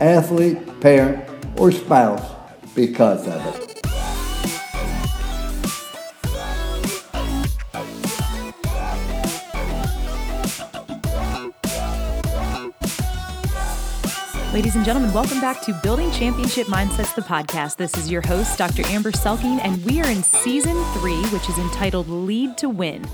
athlete, parent, or spouse because of it. Ladies and gentlemen, welcome back to Building Championship Mindsets, the podcast. This is your host, Dr. Amber Selking, and we are in season three, which is entitled Lead to Win.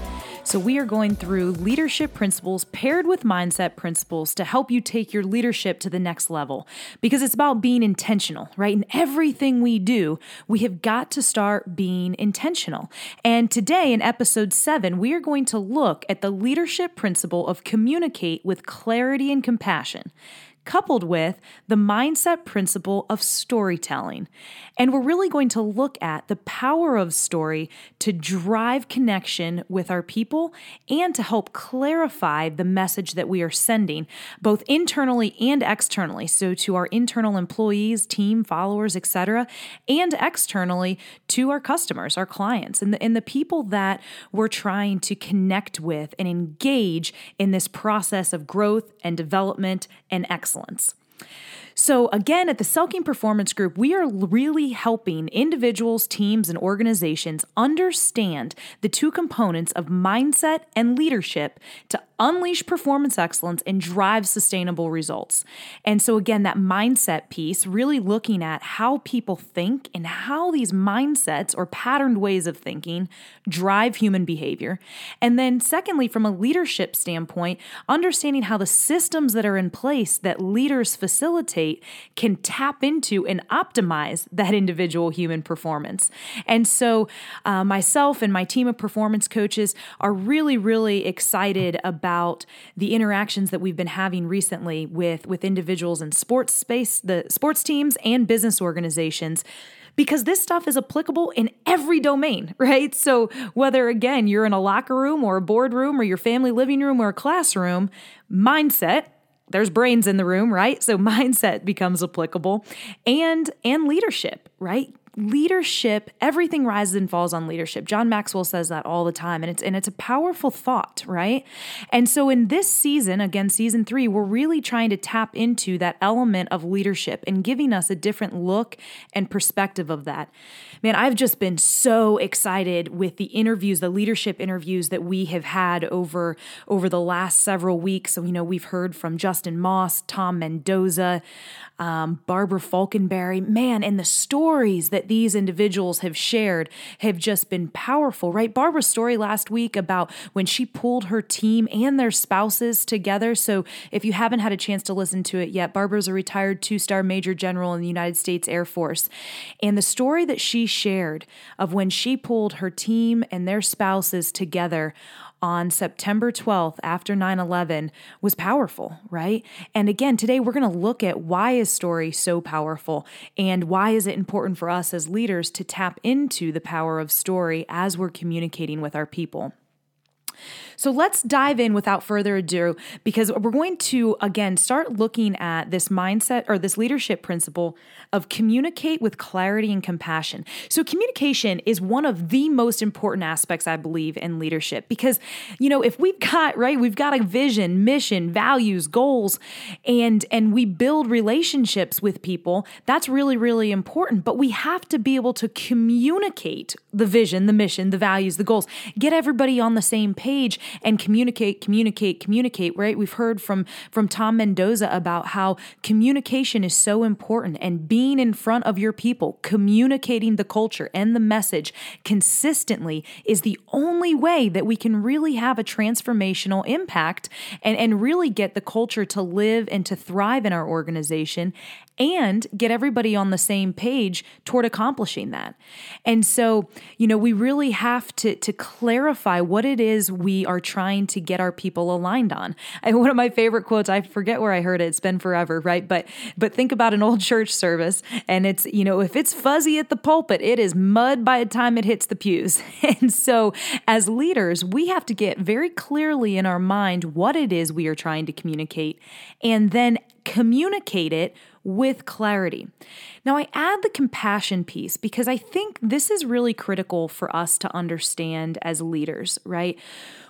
So, we are going through leadership principles paired with mindset principles to help you take your leadership to the next level because it's about being intentional, right? In everything we do, we have got to start being intentional. And today, in episode seven, we are going to look at the leadership principle of communicate with clarity and compassion coupled with the mindset principle of storytelling. And we're really going to look at the power of story to drive connection with our people and to help clarify the message that we are sending, both internally and externally. So, to our internal employees, team, followers, etc., and externally to our customers, our clients, and the, and the people that we're trying to connect with and engage in this process of growth and development and excellence. So, again, at the Selking Performance Group, we are really helping individuals, teams, and organizations understand the two components of mindset and leadership to unleash performance excellence and drive sustainable results. And so, again, that mindset piece, really looking at how people think and how these mindsets or patterned ways of thinking drive human behavior. And then, secondly, from a leadership standpoint, understanding how the systems that are in place that leaders facilitate can tap into and optimize that individual human performance. And so, uh, myself and my team of performance coaches are really, really excited about the interactions that we've been having recently with with individuals in sports space, the sports teams and business organizations because this stuff is applicable in every domain, right? So, whether again you're in a locker room or a boardroom or your family living room or a classroom, mindset there's brains in the room, right? So mindset becomes applicable and and leadership, right? Leadership everything rises and falls on leadership. John maxwell says that all the time and it's and it's a powerful thought right? And so in this season again season 3 we're really trying to tap into that element of leadership and giving us a different look and perspective of that. Man i've just been so excited with the interviews the leadership interviews that we have had over over the last several weeks. So you know we've heard from justin moss tom mendoza um, barbara Faulkenberry man and the stories that that these individuals have shared have just been powerful, right? Barbara's story last week about when she pulled her team and their spouses together. So if you haven't had a chance to listen to it yet, Barbara's a retired two star major general in the United States Air Force. And the story that she shared of when she pulled her team and their spouses together on September 12th after 9/11 was powerful, right? And again, today we're going to look at why is story so powerful and why is it important for us as leaders to tap into the power of story as we're communicating with our people. So let's dive in without further ado because we're going to, again, start looking at this mindset or this leadership principle of communicate with clarity and compassion. So, communication is one of the most important aspects, I believe, in leadership because, you know, if we've got, right, we've got a vision, mission, values, goals, and, and we build relationships with people, that's really, really important. But we have to be able to communicate the vision, the mission, the values, the goals, get everybody on the same page and communicate, communicate, communicate, right? We've heard from from Tom Mendoza about how communication is so important and being in front of your people, communicating the culture and the message consistently is the only way that we can really have a transformational impact and, and really get the culture to live and to thrive in our organization and get everybody on the same page toward accomplishing that. And so, you know, we really have to to clarify what it is we are trying to get our people aligned on. And one of my favorite quotes, I forget where I heard it, it's been forever, right? But but think about an old church service and it's, you know, if it's fuzzy at the pulpit, it is mud by the time it hits the pews. And so as leaders, we have to get very clearly in our mind what it is we are trying to communicate and then communicate it with clarity. Now, I add the compassion piece because I think this is really critical for us to understand as leaders, right?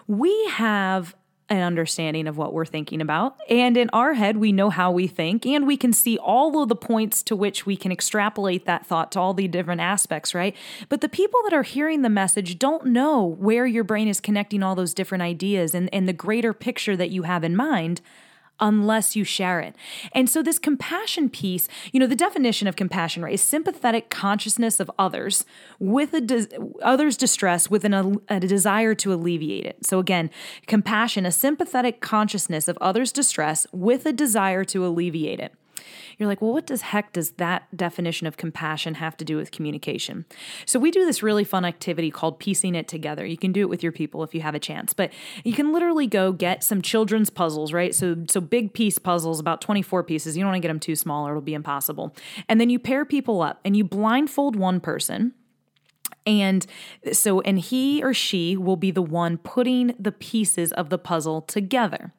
We have an understanding of what we're thinking about. And in our head, we know how we think, and we can see all of the points to which we can extrapolate that thought to all the different aspects, right? But the people that are hearing the message don't know where your brain is connecting all those different ideas and, and the greater picture that you have in mind unless you share it. And so, this compassion piece, you know, the definition of compassion, right, is sympathetic consciousness of others with a de- others' distress with an, a desire to alleviate it. So, again, compassion, a sympathetic consciousness of others' distress with a desire to alleviate it. You're like, well, what does heck does that definition of compassion have to do with communication? So we do this really fun activity called piecing it together. You can do it with your people if you have a chance, but you can literally go get some children's puzzles, right? So so big piece puzzles, about 24 pieces. You don't want to get them too small or it'll be impossible. And then you pair people up and you blindfold one person and so, and he or she will be the one putting the pieces of the puzzle together.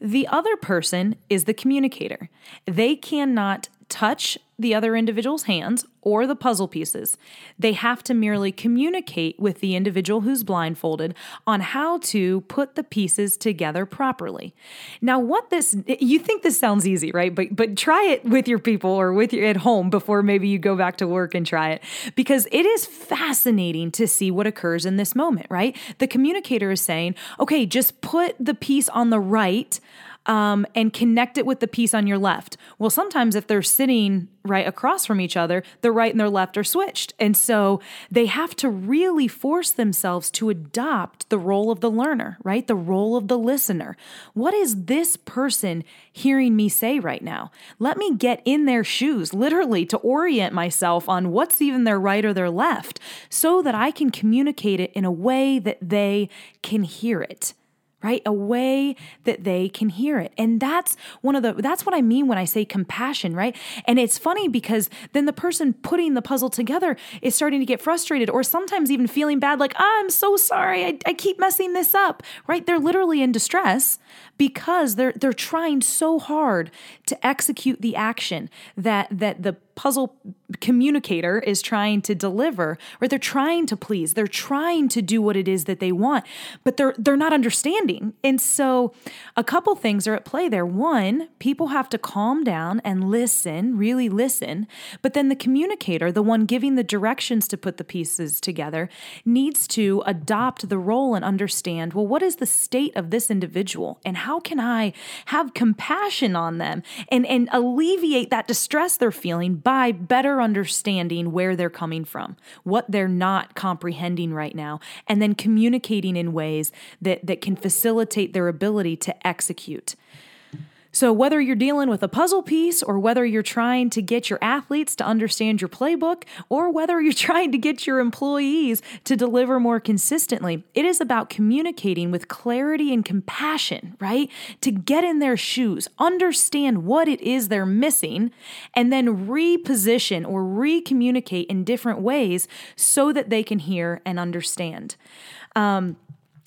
The other person is the communicator. They cannot touch the other individual's hands or the puzzle pieces. They have to merely communicate with the individual who's blindfolded on how to put the pieces together properly. Now, what this you think this sounds easy, right? But but try it with your people or with your at home before maybe you go back to work and try it because it is fascinating to see what occurs in this moment, right? The communicator is saying, "Okay, just put the piece on the right um, and connect it with the piece on your left. Well, sometimes if they're sitting right across from each other, their right and their left are switched. And so they have to really force themselves to adopt the role of the learner, right? The role of the listener. What is this person hearing me say right now? Let me get in their shoes, literally, to orient myself on what's even their right or their left so that I can communicate it in a way that they can hear it right? A way that they can hear it. And that's one of the that's what I mean when I say compassion, right? And it's funny because then the person putting the puzzle together is starting to get frustrated or sometimes even feeling bad like, oh, "I'm so sorry. I, I keep messing this up." Right? They're literally in distress because they're they're trying so hard to execute the action that that the puzzle communicator is trying to deliver or they're trying to please. They're trying to do what it is that they want but they're they're not understanding. And so a couple things are at play there. One people have to calm down and listen really listen but then the communicator the one giving the directions to put the pieces together needs to adopt the role and understand well what is the state of this individual and how can I have compassion on them and, and alleviate that distress they're feeling by better understanding where they're coming from, what they're not comprehending right now, and then communicating in ways that, that can facilitate their ability to execute. So, whether you're dealing with a puzzle piece, or whether you're trying to get your athletes to understand your playbook, or whether you're trying to get your employees to deliver more consistently, it is about communicating with clarity and compassion, right? To get in their shoes, understand what it is they're missing, and then reposition or re communicate in different ways so that they can hear and understand. Um,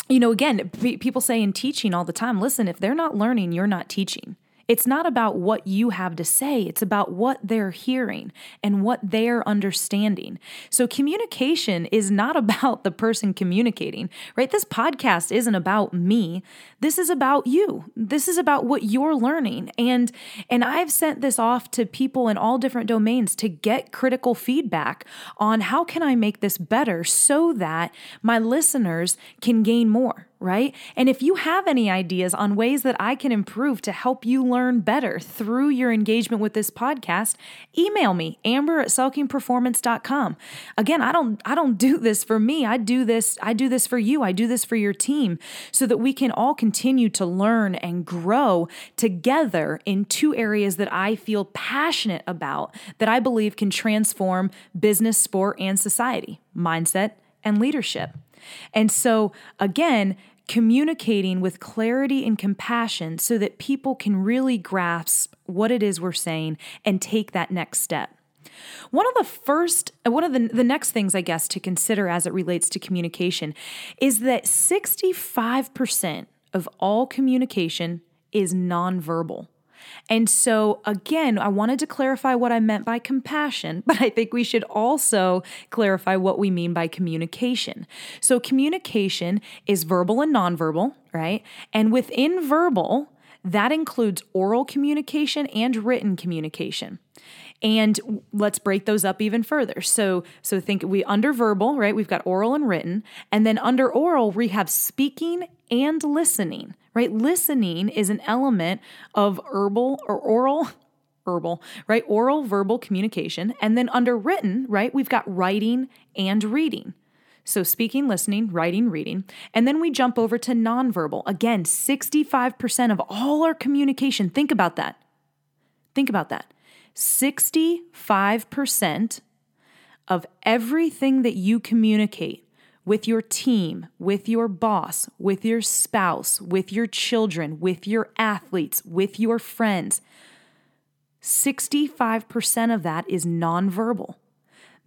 you know, again, people say in teaching all the time listen, if they're not learning, you're not teaching. It's not about what you have to say, it's about what they're hearing and what they're understanding. So, communication is not about the person communicating, right? This podcast isn't about me. This is about you. This is about what you're learning. And and I've sent this off to people in all different domains to get critical feedback on how can I make this better so that my listeners can gain more right? And if you have any ideas on ways that I can improve to help you learn better through your engagement with this podcast, email me, amber at selkingperformance.com. Again, I don't I don't do this for me. I do this, I do this for you. I do this for your team so that we can all continue to learn and grow together in two areas that I feel passionate about that I believe can transform business, sport, and society, mindset, and leadership. And so, again, communicating with clarity and compassion so that people can really grasp what it is we're saying and take that next step. One of the first, uh, one of the, the next things I guess to consider as it relates to communication is that 65% of all communication is nonverbal. And so, again, I wanted to clarify what I meant by compassion, but I think we should also clarify what we mean by communication. So, communication is verbal and nonverbal, right? And within verbal, that includes oral communication and written communication. And let's break those up even further. So, so think we under verbal, right? We've got oral and written, and then under oral we have speaking and listening, right? Listening is an element of herbal or oral herbal, right? Oral verbal communication. And then under written, right, we've got writing and reading. So speaking, listening, writing, reading. And then we jump over to nonverbal. Again, 65% of all our communication. Think about that. Think about that. 65% of everything that you communicate with your team, with your boss, with your spouse, with your children, with your athletes, with your friends, 65% of that is nonverbal.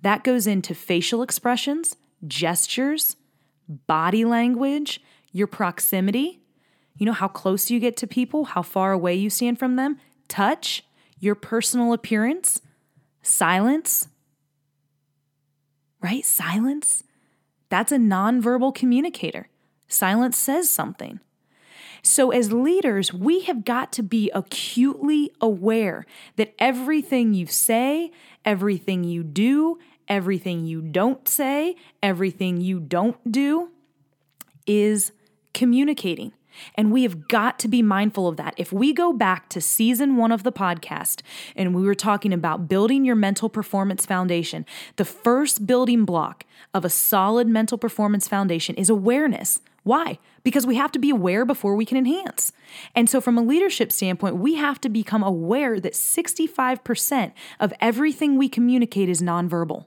That goes into facial expressions, gestures, body language, your proximity. You know, how close you get to people, how far away you stand from them, touch, your personal appearance, silence, right? Silence. That's a nonverbal communicator. Silence says something. So, as leaders, we have got to be acutely aware that everything you say, everything you do, everything you don't say, everything you don't do is communicating. And we have got to be mindful of that. If we go back to season one of the podcast and we were talking about building your mental performance foundation, the first building block of a solid mental performance foundation is awareness. Why? Because we have to be aware before we can enhance. And so, from a leadership standpoint, we have to become aware that 65% of everything we communicate is nonverbal.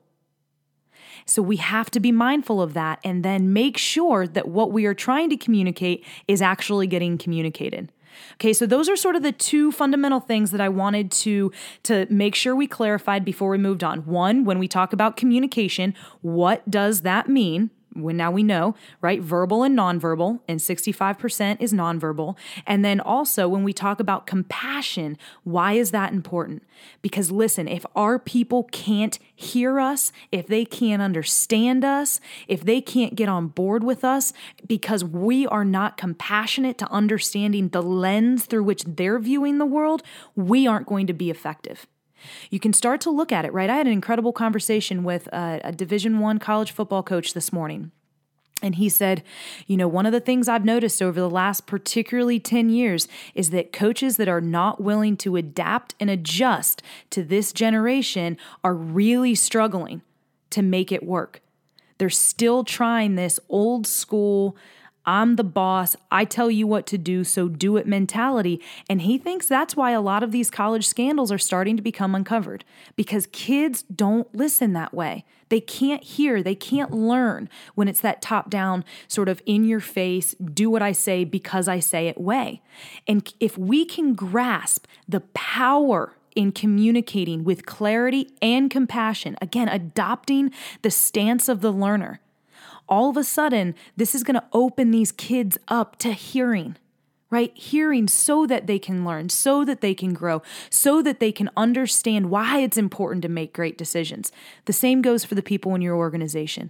So we have to be mindful of that and then make sure that what we are trying to communicate is actually getting communicated. Okay, so those are sort of the two fundamental things that I wanted to to make sure we clarified before we moved on. One, when we talk about communication, what does that mean? When now we know, right? Verbal and nonverbal, and 65% is nonverbal. And then also when we talk about compassion, why is that important? Because listen, if our people can't hear us, if they can't understand us, if they can't get on board with us because we are not compassionate to understanding the lens through which they're viewing the world, we aren't going to be effective you can start to look at it right i had an incredible conversation with a, a division one college football coach this morning and he said, you know, one of the things I've noticed over the last particularly 10 years is that coaches that are not willing to adapt and adjust to this generation are really struggling to make it work. They're still trying this old school, I'm the boss, I tell you what to do, so do it mentality. And he thinks that's why a lot of these college scandals are starting to become uncovered because kids don't listen that way. They can't hear, they can't learn when it's that top down, sort of in your face, do what I say because I say it way. And if we can grasp the power in communicating with clarity and compassion, again, adopting the stance of the learner all of a sudden, this is going to open these kids up to hearing, right? Hearing so that they can learn, so that they can grow, so that they can understand why it's important to make great decisions. The same goes for the people in your organization.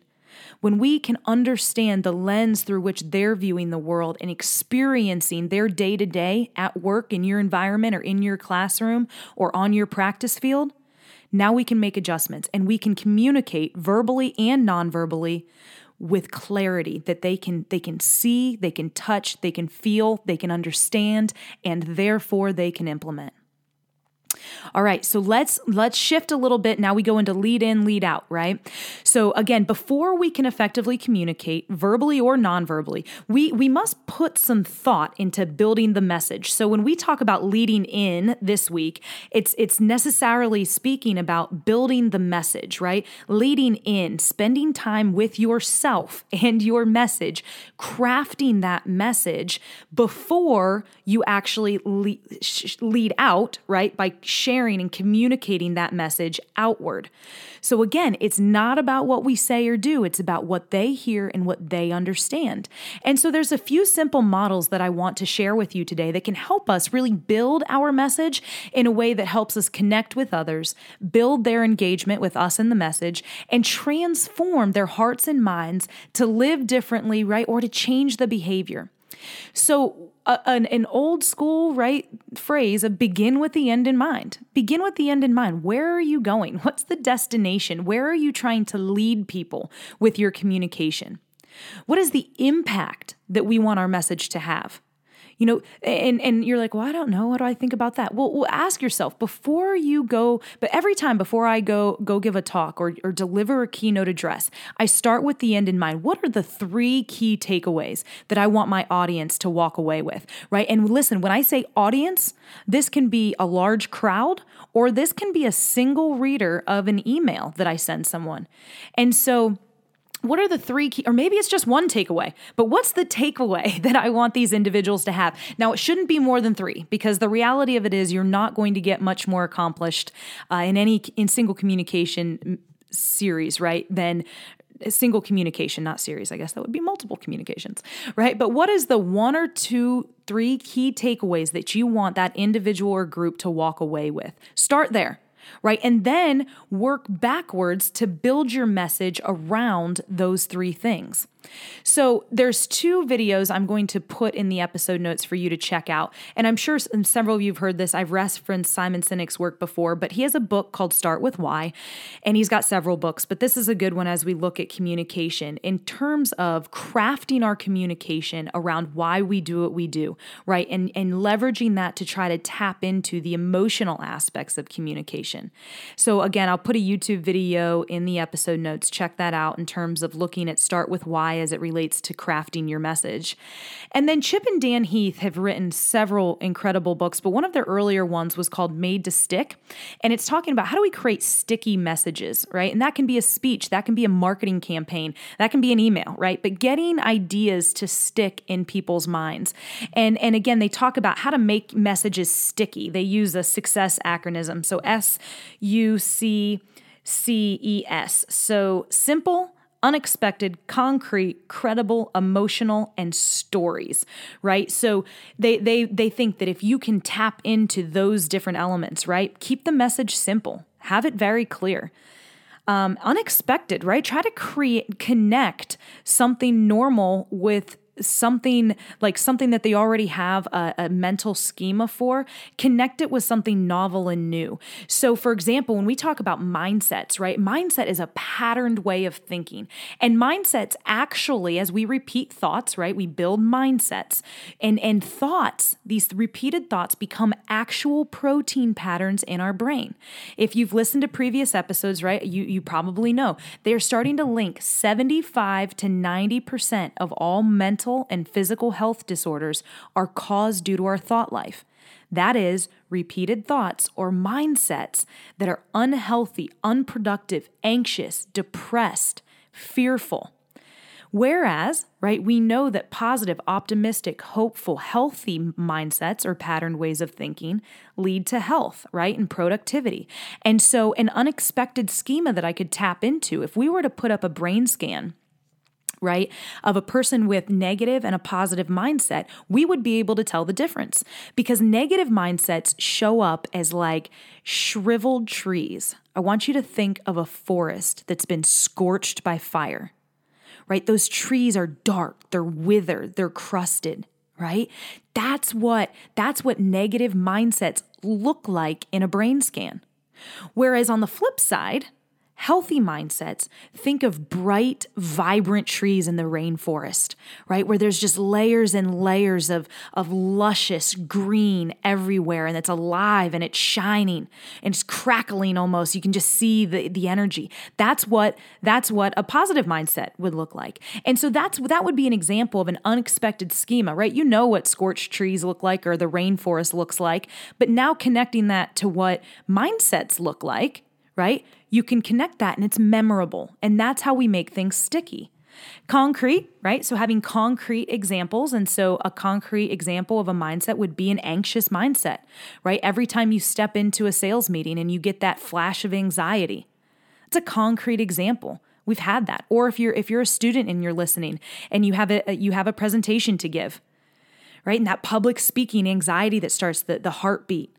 When we can understand the lens through which they're viewing the world and experiencing their day to day at work in your environment or in your classroom or on your practice field, now we can make adjustments and we can communicate verbally and non verbally with clarity that they can they can see, they can touch, they can feel, they can understand and therefore they can implement. All right, so let's let's shift a little bit. Now we go into lead in, lead out, right? So again, before we can effectively communicate, verbally or non-verbally, we we must put some thought into building the message. So when we talk about leading in this week, it's it's necessarily speaking about building the message, right? Leading in, spending time with yourself and your message, crafting that message before you actually lead, lead out, right? By sharing and communicating that message outward. So again, it's not about what we say or do, it's about what they hear and what they understand. And so there's a few simple models that I want to share with you today that can help us really build our message in a way that helps us connect with others, build their engagement with us and the message, and transform their hearts and minds to live differently, right? Or to change the behavior. So, an, an old school right phrase of begin with the end in mind. Begin with the end in mind. Where are you going? What's the destination? Where are you trying to lead people with your communication? What is the impact that we want our message to have? You know and and you're like well i don't know. What do i think about that? Well, well ask yourself before you go but every time before i go go give a talk or, or deliver a keynote address i start with the end in mind. What are the three key takeaways that i want my audience to walk away with right? And listen when i say audience this can be a large crowd or this can be a single reader of an email that i send someone. And so what are the three key, or maybe it's just one takeaway, but what's the takeaway that I want these individuals to have? Now, it shouldn't be more than three because the reality of it is you're not going to get much more accomplished uh, in any in single communication series, right? Than single communication, not series. I guess that would be multiple communications, right? But what is the one or two, three key takeaways that you want that individual or group to walk away with? Start there right? And then work backwards to build your message around those three things. So there's two videos I'm going to put in the episode notes for you to check out. And I'm sure several of you have heard this. I've referenced Simon Sinek's work before, but he has a book called Start with Why, and he's got several books, but this is a good one as we look at communication in terms of crafting our communication around why we do what we do, right? And and leveraging that to try to tap into the emotional aspects of communication. So again, I'll put a YouTube video in the episode notes. Check that out in terms of looking at Start with Why as it relates to crafting your message. And then Chip and Dan Heath have written several incredible books, but one of their earlier ones was called Made to Stick. And it's talking about how do we create sticky messages, right? And that can be a speech, that can be a marketing campaign, that can be an email, right? But getting ideas to stick in people's minds. And, and again, they talk about how to make messages sticky. They use a success acronym. So S U C C E S. So simple unexpected, concrete, credible, emotional, and stories, right? So they they they think that if you can tap into those different elements, right? Keep the message simple. Have it very clear. Um, unexpected, right? Try to create connect something normal with something like something that they already have a, a, mental schema for, connect it with something novel and new. So, for example, when we talk about mindsets, right? Mindset is a patterned way of thinking. And mindsets actually, as we repeat thoughts, right? We build mindsets. And, and thoughts, these repeated thoughts become actual protein patterns in our brain. If you've listened to previous episodes, right, you, you probably know they're starting to link 75 to 90% of all mental mental and physical health disorders are caused due to our thought life. That is, repeated thoughts or mindsets that are unhealthy, unproductive, anxious, depressed, fearful. Whereas, right, we know that positive, optimistic, hopeful, healthy mindsets or patterned ways of thinking lead to health, right, and productivity. And so, an unexpected schema that I could tap into, if we were to put up a brain scan right, of a person with negative and a positive mindset, we would be able to tell the difference because negative mindsets show up as like shriveled trees. I want you to think of a forest that's been scorched by fire, right? Those trees are dark, they're withered, they're crusted right that's what that's what negative mindsets look like in a brain scan whereas on the flip side Healthy mindsets think of bright, vibrant trees in the rainforest, right? Where there's just layers and layers of, of luscious green everywhere and it's alive and it's shining and it's crackling almost. You can just see the, the energy. That's what that's what a positive mindset would look like. And so that's that would be an example of an unexpected schema, right? You know what scorched trees look like or the rainforest looks like, but now connecting that to what mindsets look like, right? You can connect that and it's memorable. And that's how we make things sticky. Concrete, right? So having concrete examples. And so a concrete example of a mindset would be an anxious mindset, right? Every time you step into a sales meeting and you get that flash of anxiety, it's a concrete example. We've had that. Or if you're if you're a student and you're listening and you have a you have a presentation to give, right? And that public speaking anxiety that starts the, the heartbeat,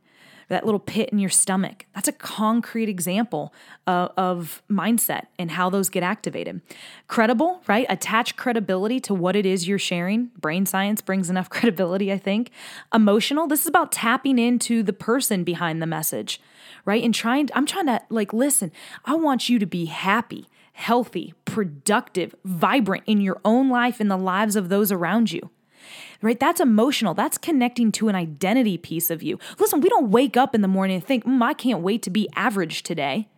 that little pit in your stomach. That's a concrete example of mindset and how those get activated. Credible, right? Attach credibility to what it is you're sharing. Brain science brings enough credibility, I think. Emotional, this is about tapping into the person behind the message, right? And trying, I'm trying to like, listen, I want you to be happy, healthy, productive, vibrant in your own life and the lives of those around you right? That's emotional. That's connecting to an identity piece of you. Listen, we don't wake up in the morning and think, mm, I can't wait to be average today.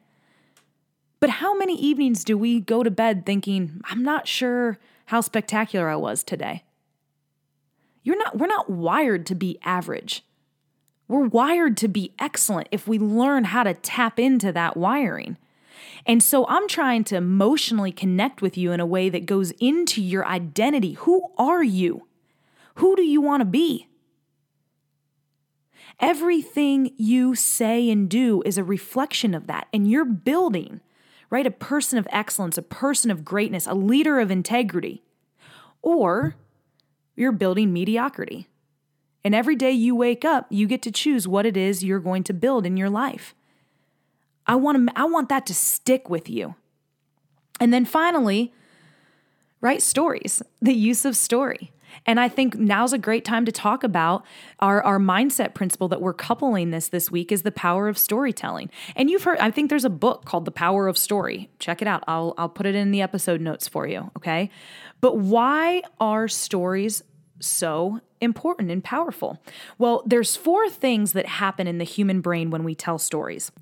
But how many evenings do we go to bed thinking, I'm not sure how spectacular I was today? You're not, we're not wired to be average. We're wired to be excellent if we learn how to tap into that wiring. And so I'm trying to emotionally connect with you in a way that goes into your identity. Who are you? Who do you want to be? Everything you say and do is a reflection of that. And you're building, right, a person of excellence, a person of greatness, a leader of integrity. Or you're building mediocrity. And every day you wake up, you get to choose what it is you're going to build in your life. I want to I want that to stick with you. And then finally, write stories, the use of story. And I think now's a great time to talk about our, our mindset principle that we're coupling this this week is the power of storytelling. And you've heard, I think there's a book called The Power of Story. Check it out. I'll, I'll put it in the episode notes for you. Okay. But why are stories so important and powerful? Well, there's four things that happen in the human brain when we tell stories.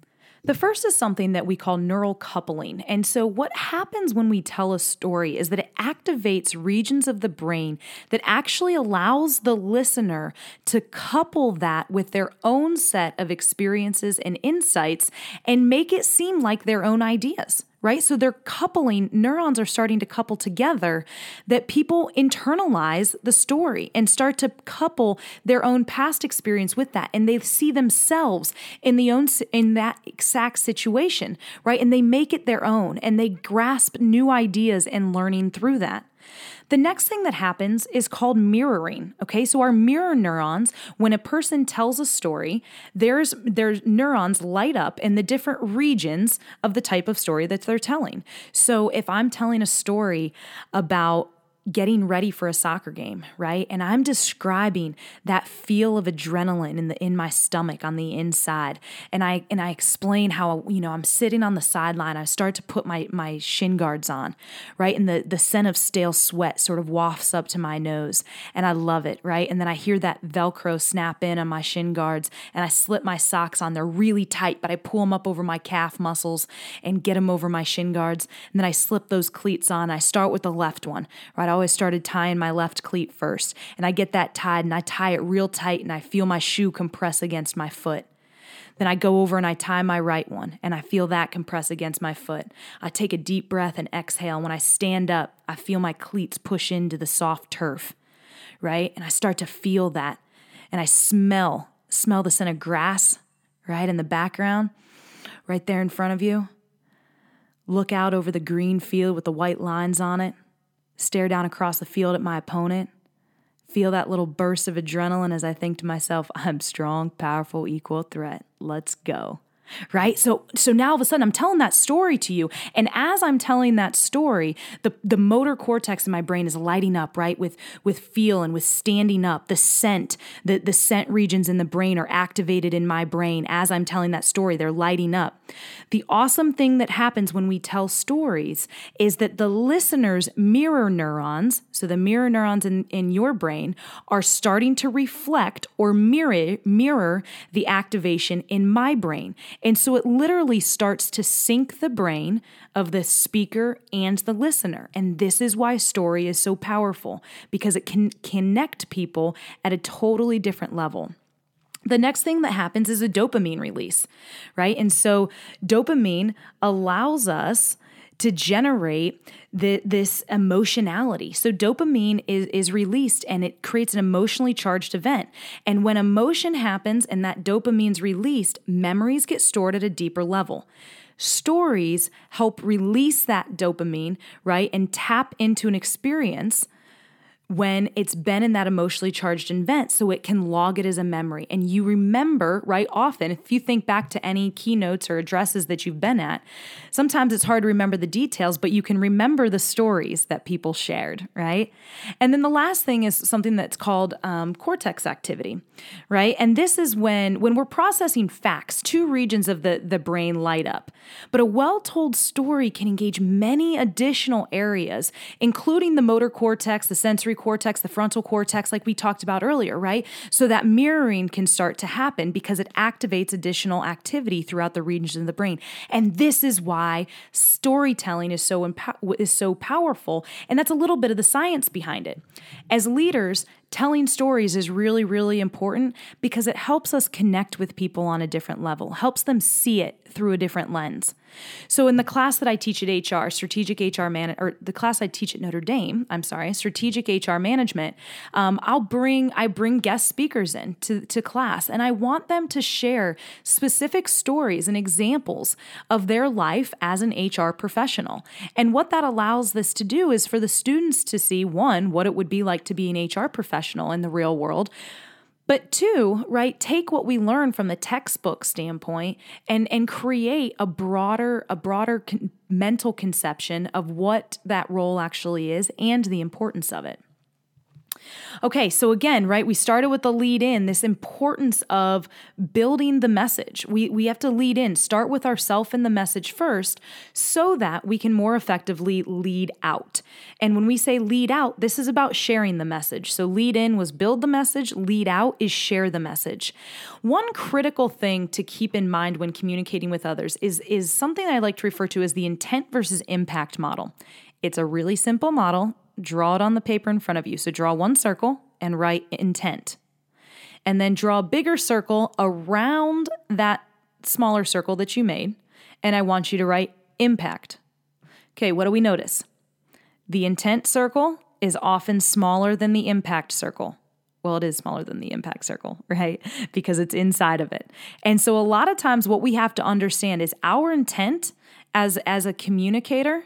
The first is something that we call neural coupling. And so, what happens when we tell a story is that it activates regions of the brain that actually allows the listener to couple that with their own set of experiences and insights and make it seem like their own ideas right? So they're coupling, neurons are starting to couple together that people internalize the story and start to couple their own past experience with that. And they see themselves in the own, in that exact situation, right? And they make it their own and they grasp new ideas and learning through that. The next thing that happens is called mirroring. Okay, so our mirror neurons, when a person tells a story, there's their neurons light up in the different regions of the type of story that they're telling. So if I'm telling a story about getting ready for a soccer game, right? And I'm describing that feel of adrenaline in the in my stomach on the inside. And I and I explain how you know I'm sitting on the sideline. I start to put my my shin guards on, right? And the the scent of stale sweat sort of wafts up to my nose, and I love it, right? And then I hear that velcro snap in on my shin guards, and I slip my socks on. They're really tight, but I pull them up over my calf muscles and get them over my shin guards. And then I slip those cleats on. I start with the left one, right? Always started tying my left cleat first. And I get that tied and I tie it real tight and I feel my shoe compress against my foot. Then I go over and I tie my right one and I feel that compress against my foot. I take a deep breath and exhale. When I stand up, I feel my cleats push into the soft turf, right? And I start to feel that. And I smell, smell the scent of grass, right, in the background, right there in front of you. Look out over the green field with the white lines on it stare down across the field at my opponent, feel that little burst of adrenaline as I think to myself, I'm strong, powerful, equal threat. Let's go. Right? So so now all of a sudden i'm telling that story to you. And as i'm telling that story the the motor cortex in my brain is lighting up right? With with feel and with standing up. The scent the the scent regions in the brain are activated in my brain as i'm telling that story. They're lighting up. The awesome thing that happens when we tell stories is that the listeners mirror neurons so the mirror neurons in, in your brain are starting to reflect or mirror mirror the activation in my brain and so it literally starts to sync the brain of the speaker and the listener. And this is why story is so powerful because it can connect people at a totally different level. The next thing that happens is a dopamine release, right? And so dopamine allows us to generate the, this emotionality. So dopamine is, is released and it creates an emotionally charged event. And when emotion happens and that dopamine's released, memories get stored at a deeper level. Stories help release that dopamine, right? And tap into an experience when it's been in that emotionally charged event so it can log it as a memory. And you remember, right, often, if you think back to any keynotes or addresses that you've been at, sometimes it's hard to remember the details, but you can remember the stories that people shared, right? And then the last thing is something that's called um, cortex activity, right? And this is when when we're processing facts, two regions of the, the brain light up. But a well-told story can engage many additional areas, including the motor cortex, the sensory cortex, the frontal cortex, like we talked about earlier, right? So that mirroring can start to happen because it activates additional activity throughout the regions of the brain. And this is why storytelling is so impo- is so powerful, and that's a little bit of the science behind it. As leaders, telling stories is really, really important because it helps us connect with people on a different level, helps them see it through a different lens. So in the class that I teach at HR, strategic HR or the class I teach at Notre Dame, I'm sorry, strategic HR management, um, I'll bring I bring guest speakers in to, to class, and I want them to share specific stories and examples of their life as an HR professional. And what that allows this to do is for the students to see one what it would be like to be an HR professional professional in the real world. But two, right, take what we learn from the textbook standpoint and and create a broader a broader con- mental conception of what that role actually is and the importance of it. Okay, so again, right, we started with the lead in, this importance of building the message. We, we have to lead in, start with ourself in the message first, so that we can more effectively lead out. And when we say lead out, this is about sharing the message. So lead in was build the message, lead out is share the message. One critical thing to keep in mind when communicating with others is, is something I like to refer to as the intent versus impact model. It's a really simple model draw it on the paper in front of you. So draw one circle and write intent. And then draw a bigger circle around that smaller circle that you made. And I want you to write impact. Okay, what do we notice? The intent circle is often smaller than the impact circle. Well, it is smaller than the impact circle, right? Because it's inside of it. And so a lot of times what we have to understand is our intent as as a communicator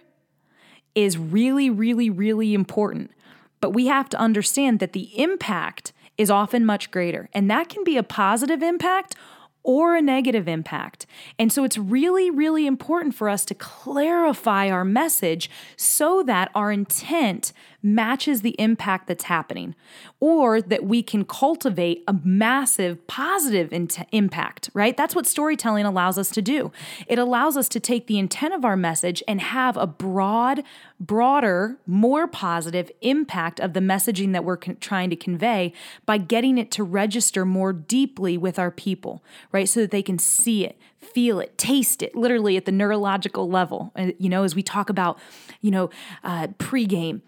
is really, really, really important. But we have to understand that the impact is often much greater. And that can be a positive impact or a negative impact. And so it's really, really important for us to clarify our message so that our intent matches the impact that's happening, or that we can cultivate a massive positive in- impact, right? That's what storytelling allows us to do. It allows us to take the intent of our message and have a broad, broader, more positive impact of the messaging that we're con- trying to convey by getting it to register more deeply with our people, right? So that they can see it, feel it, taste it, literally at the neurological level. You know, as we talk about, you know, uh, pregame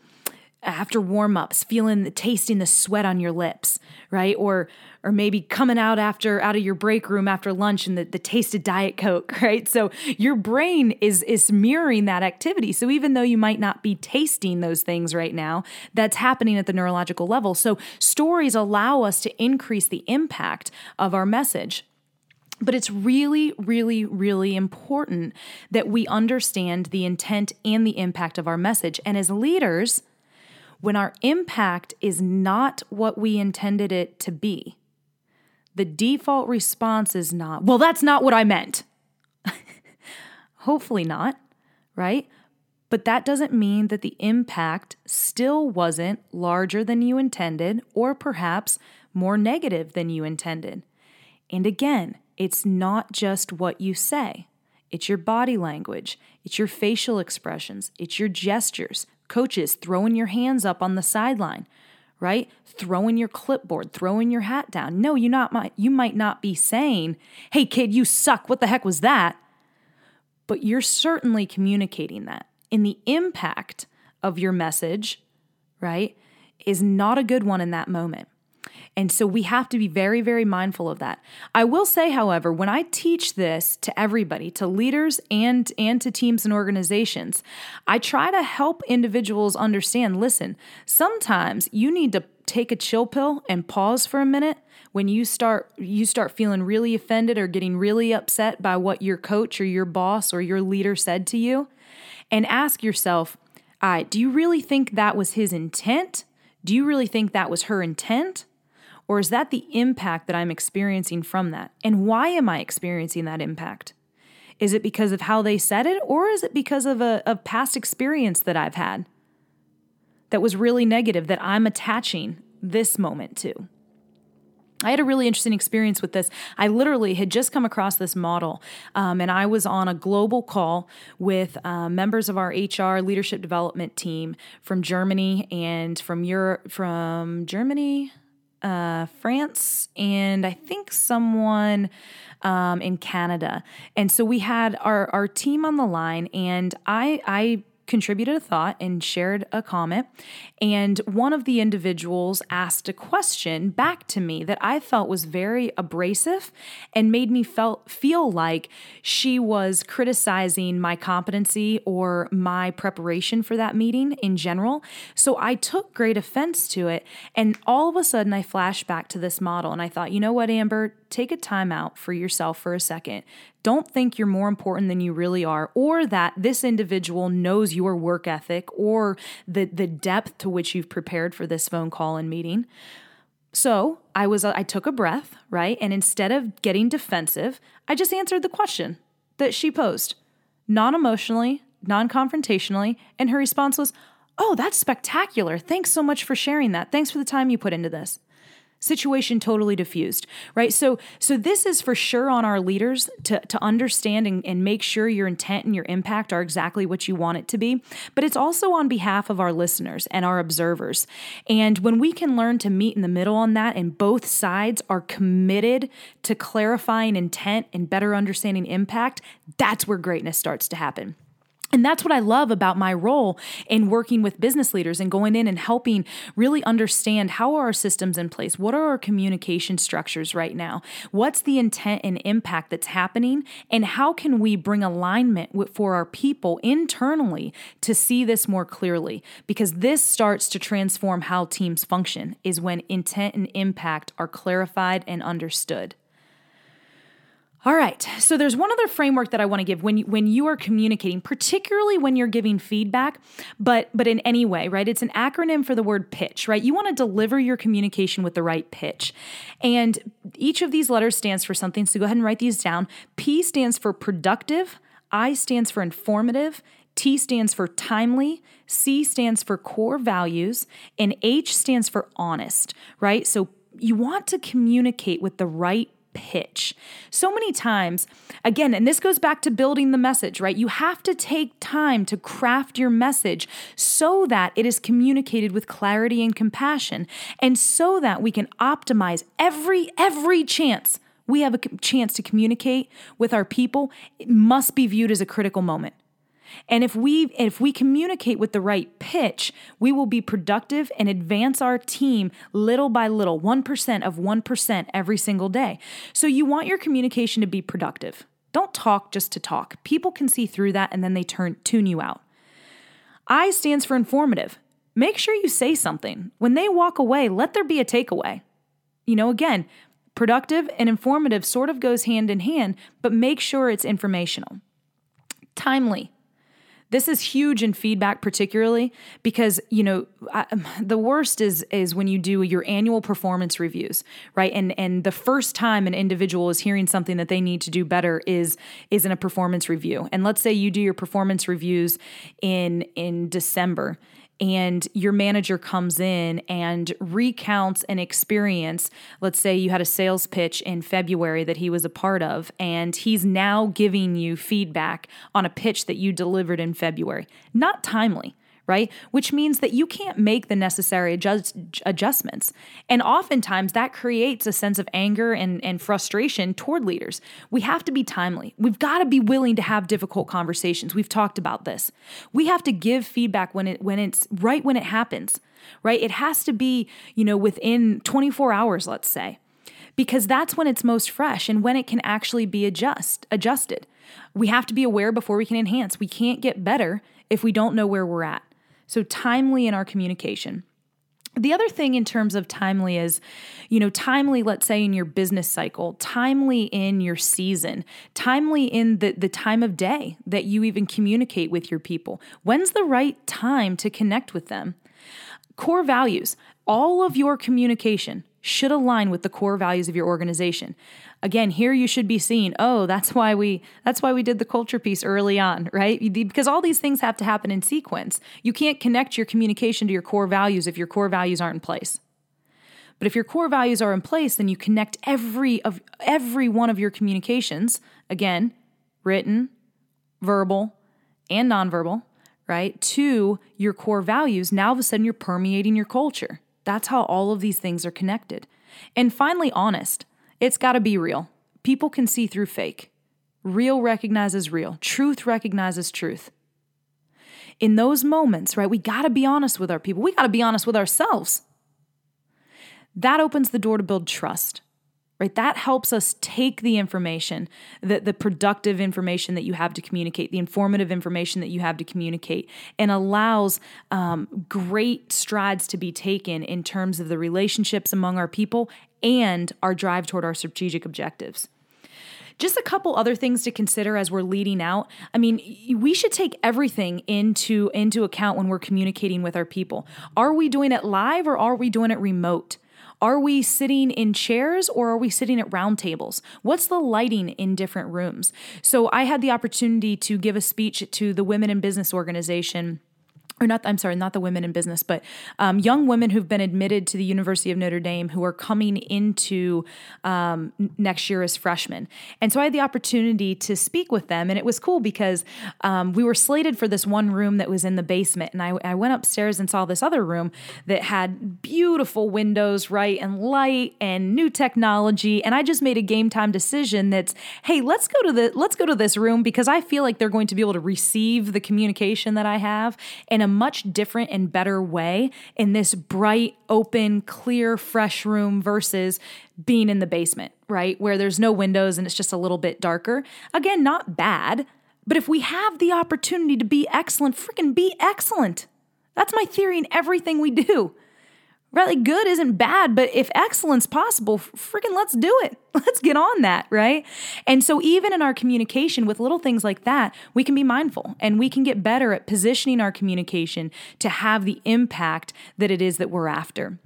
after warm-ups feeling the tasting the sweat on your lips right? Or or maybe coming out after out of your break room after lunch and the, the taste of diet coke right? So your brain is is mirroring that activity. So even though you might not be tasting those things right now that's happening at the neurological level. So stories allow us to increase the impact of our message. But it's really, really, really important that we understand the intent and the impact of our message. And as leaders, when our impact is not what we intended it to be. The default response is not, well, that's not what I meant. Hopefully not, right? But that doesn't mean that the impact still wasn't larger than you intended or perhaps more negative than you intended. And again, it's not just what you say. It's your body language, it's your facial expressions, it's your gestures. Coaches throwing your hands up on the sideline, right? Throwing your clipboard, throwing your hat down. No, you not you might not be saying, "Hey kid, you suck. What the heck was that?" But you're certainly communicating that and the impact of your message, right, is not a good one in that moment. And so we have to be very, very mindful of that. I will say, however, when I teach this to everybody, to leaders and, and to teams and organizations, I try to help individuals understand listen, sometimes you need to take a chill pill and pause for a minute when you start you start feeling really offended or getting really upset by what your coach or your boss or your leader said to you and ask yourself, do you really think that was his intent? Do you really think that was her intent? Or is that the impact that I'm experiencing from that? And why am I experiencing that impact? Is it because of how they said it, or is it because of a, a past experience that I've had that was really negative that I'm attaching this moment to? I had a really interesting experience with this. I literally had just come across this model, um, and I was on a global call with uh, members of our HR leadership development team from Germany and from Europe, from Germany, uh, France, and I think someone um, in Canada. And so we had our our team on the line, and I I contributed a thought and shared a comment. And one of the individuals asked a question back to me that I felt was very abrasive and made me felt feel like she was criticizing my competency or my preparation for that meeting in general. So I took great offense to it. And all of a sudden I flashed back to this model and I thought, you know what, Amber, take a time out for yourself for a second. Don't think you're more important than you really are, or that this individual knows your work ethic or the, the depth to which you've prepared for this phone call and meeting. So I was I took a breath, right? And instead of getting defensive, I just answered the question that she posed, non-emotionally, non-confrontationally, and her response was, "Oh, that's spectacular. Thanks so much for sharing that. Thanks for the time you put into this." Situation totally diffused right? So so this is for sure on our leaders to to understand and, and make sure your intent and your impact are exactly what you want it to be. But it's also on behalf of our listeners and our observers. And when we can learn to meet in the middle on that and both sides are committed to clarifying intent and better understanding impact that's where greatness starts to happen and that's what I love about my role in working with business leaders and going in and helping really understand how are our systems in place? What are our communication structures right now? What's the intent and impact that's happening? And how can we bring alignment for our people internally to see this more clearly? Because this starts to transform how teams function is when intent and impact are clarified and understood. All right. So there's one other framework that I want to give when you, when you are communicating, particularly when you're giving feedback, but but in any way, right? It's an acronym for the word pitch, right? You want to deliver your communication with the right pitch. And each of these letters stands for something. So go ahead and write these down. P stands for productive, I stands for informative, T stands for timely, C stands for core values, and H stands for honest, right? So you want to communicate with the right pitch. So many times, again, and this goes back to building the message, right? You have to take time to craft your message so that it is communicated with clarity and compassion, and so that we can optimize every every chance we have a chance to communicate with our people. It must be viewed as a critical moment. And if we if we communicate with the right pitch, we will be productive and advance our team little by little, 1% of 1% every single day. So you want your communication to be productive. Don't talk just to talk. People can see through that and then they turn tune you out. I stands for informative. Make sure you say something. When they walk away, let there be a takeaway. You know, again, productive and informative sort of goes hand in hand, but make sure it's informational. Timely. This is huge in feedback, particularly because you know I, the worst is is when you do your annual performance reviews, right? And and the first time an individual is hearing something that they need to do better is is in a performance review. And let's say you do your performance reviews in in December and your manager comes in and recounts an experience. Let's say you had a sales pitch in February that he was a part of, and he's now giving you feedback on a pitch that you delivered in February. Not timely right? Which means that you can't make the necessary adjust, adjustments. And oftentimes that creates a sense of anger and, and frustration toward leaders. We have to be timely. We've got to be willing to have difficult conversations. We've talked about this. We have to give feedback when it when it's right when it happens, right? It has to be, you know, within 24 hours, let's say. Because that's when it's most fresh and when it can actually be adjust adjusted. We have to be aware before we can enhance. We can't get better if we don't know where we're at. So, timely in our communication. The other thing in terms of timely is, you know, timely, let's say in your business cycle, timely in your season, timely in the, the time of day that you even communicate with your people. When's the right time to connect with them? Core values. All of your communication should align with the core values of your organization again here you should be seeing oh that's why we that's why we did the culture piece early on right? Because all these things have to happen in sequence. You can't connect your communication to your core values if your core values aren't in place. But if your core values are in place then you connect every of every one of your communications again written verbal and nonverbal right to your core values. Now all of a sudden you're permeating your culture. That's how all of these things are connected. And finally honest it's got to be real. People can see through fake. Real recognizes real. Truth recognizes truth. In those moments, right, we got to be honest with our people. We got to be honest with ourselves. That opens the door to build trust right? That helps us take the information the, the productive information that you have to communicate the informative information that you have to communicate and allows um, great strides to be taken in terms of the relationships among our people and our drive toward our strategic objectives. Just a couple other things to consider as we're leading out. I mean we should take everything into into account when we're communicating with our people. Are we doing it live or are we doing it remote are we sitting in chairs or are we sitting at round tables? What's the lighting in different rooms? So I had the opportunity to give a speech to the Women in Business organization or not i'm sorry not the women in business but um, young women who've been admitted to the university of notre dame who are coming into um, next year as freshmen. And so i had the opportunity to speak with them and it was cool because um, we were slated for this one room that was in the basement and I, I went upstairs and saw this other room that had beautiful windows right and light and new technology and i just made a game time decision that's hey let's go to the let's go to this room because i feel like they're going to be able to receive the communication that i have and much different and better way in this bright, open, clear, fresh room versus being in the basement, right? Where there's no windows and it's just a little bit darker. Again, not bad, but if we have the opportunity to be excellent, freaking be excellent. That's my theory in everything we do. Really good isn't bad, but if excellence possible, freaking let's do it. Let's get on that, right? And so even in our communication with little things like that, we can be mindful and we can get better at positioning our communication to have the impact that it is that we're after.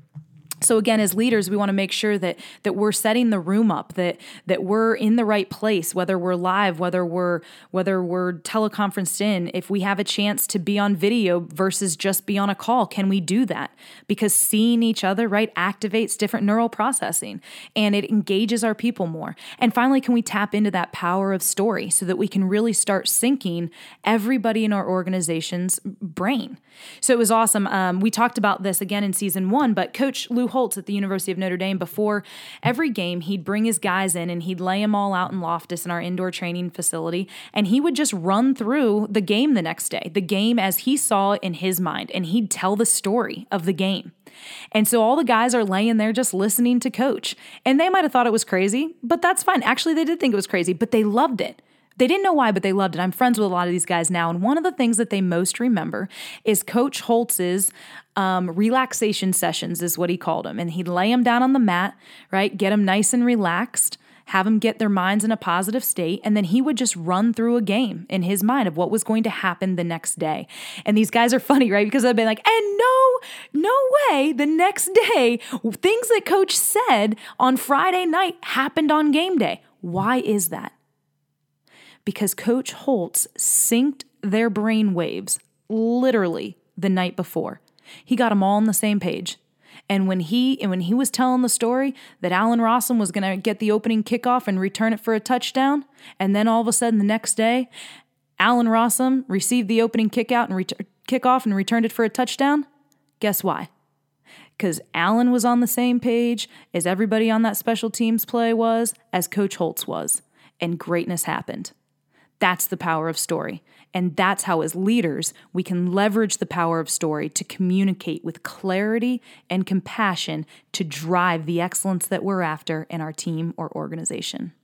So again, as leaders, we want to make sure that that we're setting the room up, that that we're in the right place, whether we're live, whether we're whether we're teleconferenced in. If we have a chance to be on video versus just be on a call, can we do that? Because seeing each other right activates different neural processing and it engages our people more. And finally, can we tap into that power of story so that we can really start syncing everybody in our organization's brain? So it was awesome. Um, we talked about this again in season one, but Coach Lou Holtz at the University of Notre Dame, before every game, he'd bring his guys in and he'd lay them all out in Loftus in our indoor training facility, and he would just run through the game the next day, the game as he saw it in his mind, and he'd tell the story of the game. And so all the guys are laying there just listening to coach. And they might have thought it was crazy, but that's fine. Actually, they did think it was crazy, but they loved it. They didn't know why, but they loved it. I'm friends with a lot of these guys now. And one of the things that they most remember is Coach Holtz's um, relaxation sessions, is what he called them. And he'd lay them down on the mat, right? Get them nice and relaxed have them get their minds in a positive state, and then he would just run through a game in his mind of what was going to happen the next day. And these guys are funny, right? Because I've been like, and no, no way, the next day, things that coach said on Friday night happened on game day. Why is that? Because Coach Holtz synced their brain waves literally the night before. He got them all on the same page. And when he and when he was telling the story that Allen Rossum was going to get the opening kickoff and return it for a touchdown, and then all of a sudden the next day, Allen Rossum received the opening kickout and ret- kickoff and returned it for a touchdown. Guess why? Because Allen was on the same page as everybody on that special teams play was, as Coach Holtz was, and greatness happened. That's the power of story. And that's how, as leaders, we can leverage the power of story to communicate with clarity and compassion to drive the excellence that we're after in our team or organization.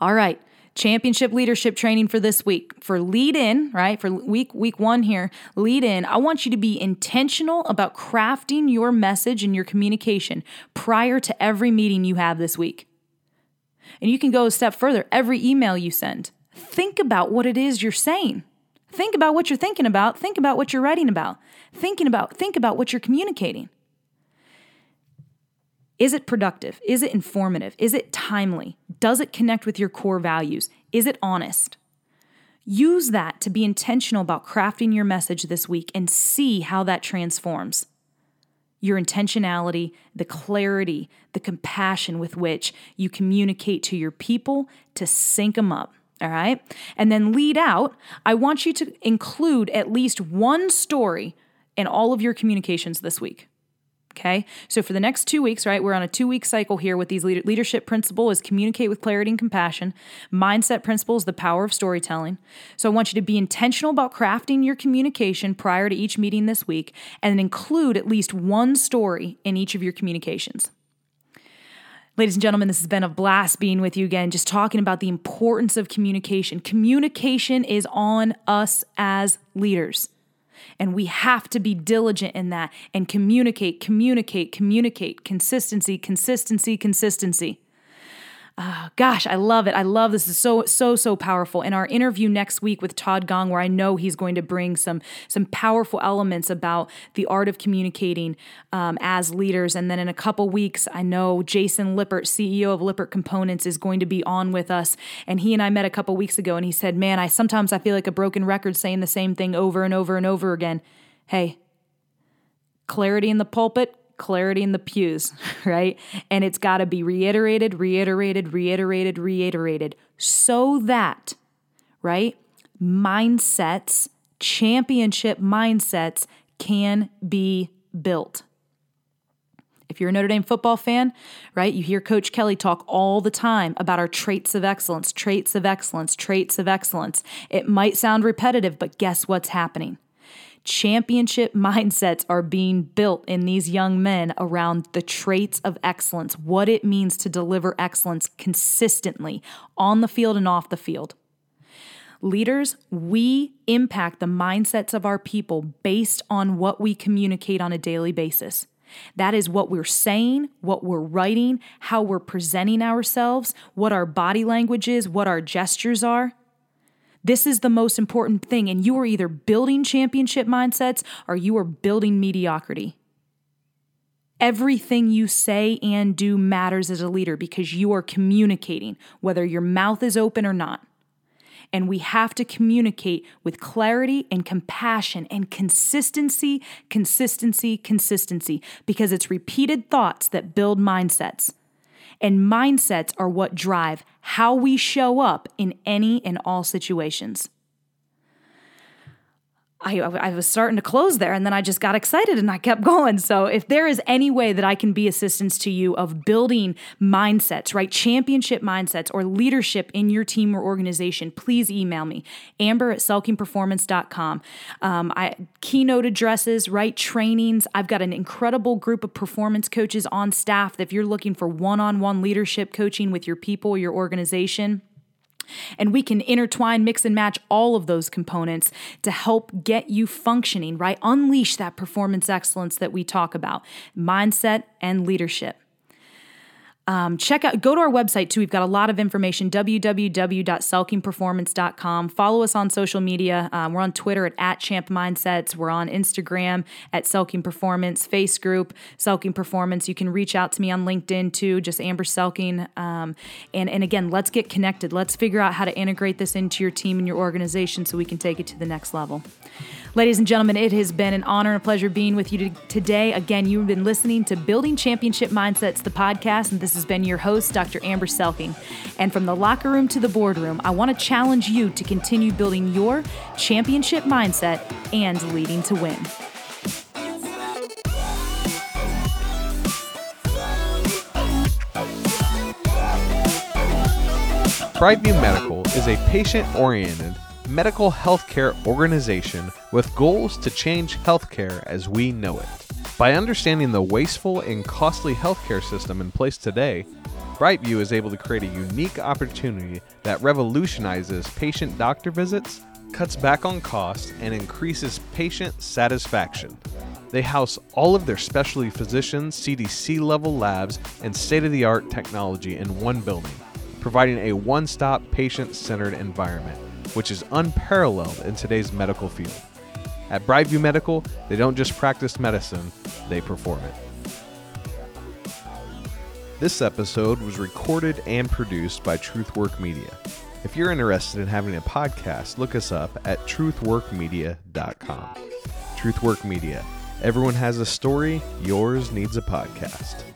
All right. Championship leadership training for this week. For lead in, right? For week week 1 here, lead in. I want you to be intentional about crafting your message and your communication prior to every meeting you have this week. And you can go a step further. Every email you send, think about what it is you're saying. Think about what you're thinking about. Think about what you're writing about. Thinking about, think about what you're communicating. Is it productive? Is it informative? Is it timely? Does it connect with your core values? Is it honest? Use that to be intentional about crafting your message this week and see how that transforms your intentionality, the clarity, the compassion with which you communicate to your people to sync them up. All right. And then lead out. I want you to include at least one story in all of your communications this week. Okay. So for the next two weeks, right, we're on a two week cycle here with these leadership principle is communicate with clarity and compassion. Mindset principle is the power of storytelling. So I want you to be intentional about crafting your communication prior to each meeting this week and include at least one story in each of your communications. Ladies and gentlemen, this has been a blast being with you again, just talking about the importance of communication. Communication is on us as leaders. And we have to be diligent in that and communicate, communicate, communicate. Consistency, consistency, consistency. Uh, gosh, I love it. I love this. is so so so powerful. In our interview next week with Todd Gong, where I know he's going to bring some some powerful elements about the art of communicating um, as leaders. And then in a couple weeks, I know Jason Lippert, CEO of Lippert Components, is going to be on with us. And he and I met a couple weeks ago, and he said, "Man, I sometimes I feel like a broken record saying the same thing over and over and over again." Hey, clarity in the pulpit, clarity in the pews, right? And it's got to be reiterated, reiterated, reiterated, reiterated so that, right? Mindsets, championship mindsets can be built. If you're a Notre Dame football fan, right, you hear Coach Kelly talk all the time about our traits of excellence, traits of excellence, traits of excellence. It might sound repetitive, but guess what's happening? Championship mindsets are being built in these young men around the traits of excellence, what it means to deliver excellence consistently on the field and off the field. Leaders, we impact the mindsets of our people based on what we communicate on a daily basis. That is what we're saying, what we're writing, how we're presenting ourselves, what our body language is, what our gestures are. This is the most important thing. And you are either building championship mindsets or you are building mediocrity. Everything you say and do matters as a leader because you are communicating, whether your mouth is open or not. And we have to communicate with clarity and compassion and consistency, consistency, consistency, because it's repeated thoughts that build mindsets and mindsets are what drive how we show up in any and all situations. I, I was starting to close there and then I just got excited and I kept going. So, if there is any way that I can be assistance to you of building mindsets, right? Championship mindsets or leadership in your team or organization, please email me, amber at selkingperformance.com. Um, I keynote addresses, right? Trainings. I've got an incredible group of performance coaches on staff. That if you're looking for one on one leadership coaching with your people, your organization, and we can intertwine, mix, and match all of those components to help get you functioning, right? Unleash that performance excellence that we talk about mindset and leadership. Um, check out, go to our website too. We've got a lot of information www.selkingperformance.com. Follow us on social media. Um, we're on Twitter at, at Champ Mindsets. We're on Instagram at Selking Performance, Face Group, Selking Performance. You can reach out to me on LinkedIn too, just Amber Selking. Um, and, and again, let's get connected. Let's figure out how to integrate this into your team and your organization so we can take it to the next level. Ladies and gentlemen, it has been an honor and a pleasure being with you today. Again, you've been listening to Building Championship Mindsets, the podcast, and this has been your host, Dr. Amber Selking. And from the locker room to the boardroom, I want to challenge you to continue building your championship mindset and leading to win. Brightview Medical is a patient oriented medical healthcare organization with goals to change healthcare as we know it. By understanding the wasteful and costly healthcare system in place today, Brightview is able to create a unique opportunity that revolutionizes patient doctor visits, cuts back on costs, and increases patient satisfaction. They house all of their specialty physicians, CDC level labs, and state of the art technology in one building, providing a one stop patient centered environment which is unparalleled in today's medical field. At Brightview Medical, they don't just practice medicine, they perform it. This episode was recorded and produced by Truthwork Media. If you're interested in having a podcast, look us up at truthworkmedia.com. Truthwork Media. Everyone has a story, yours needs a podcast.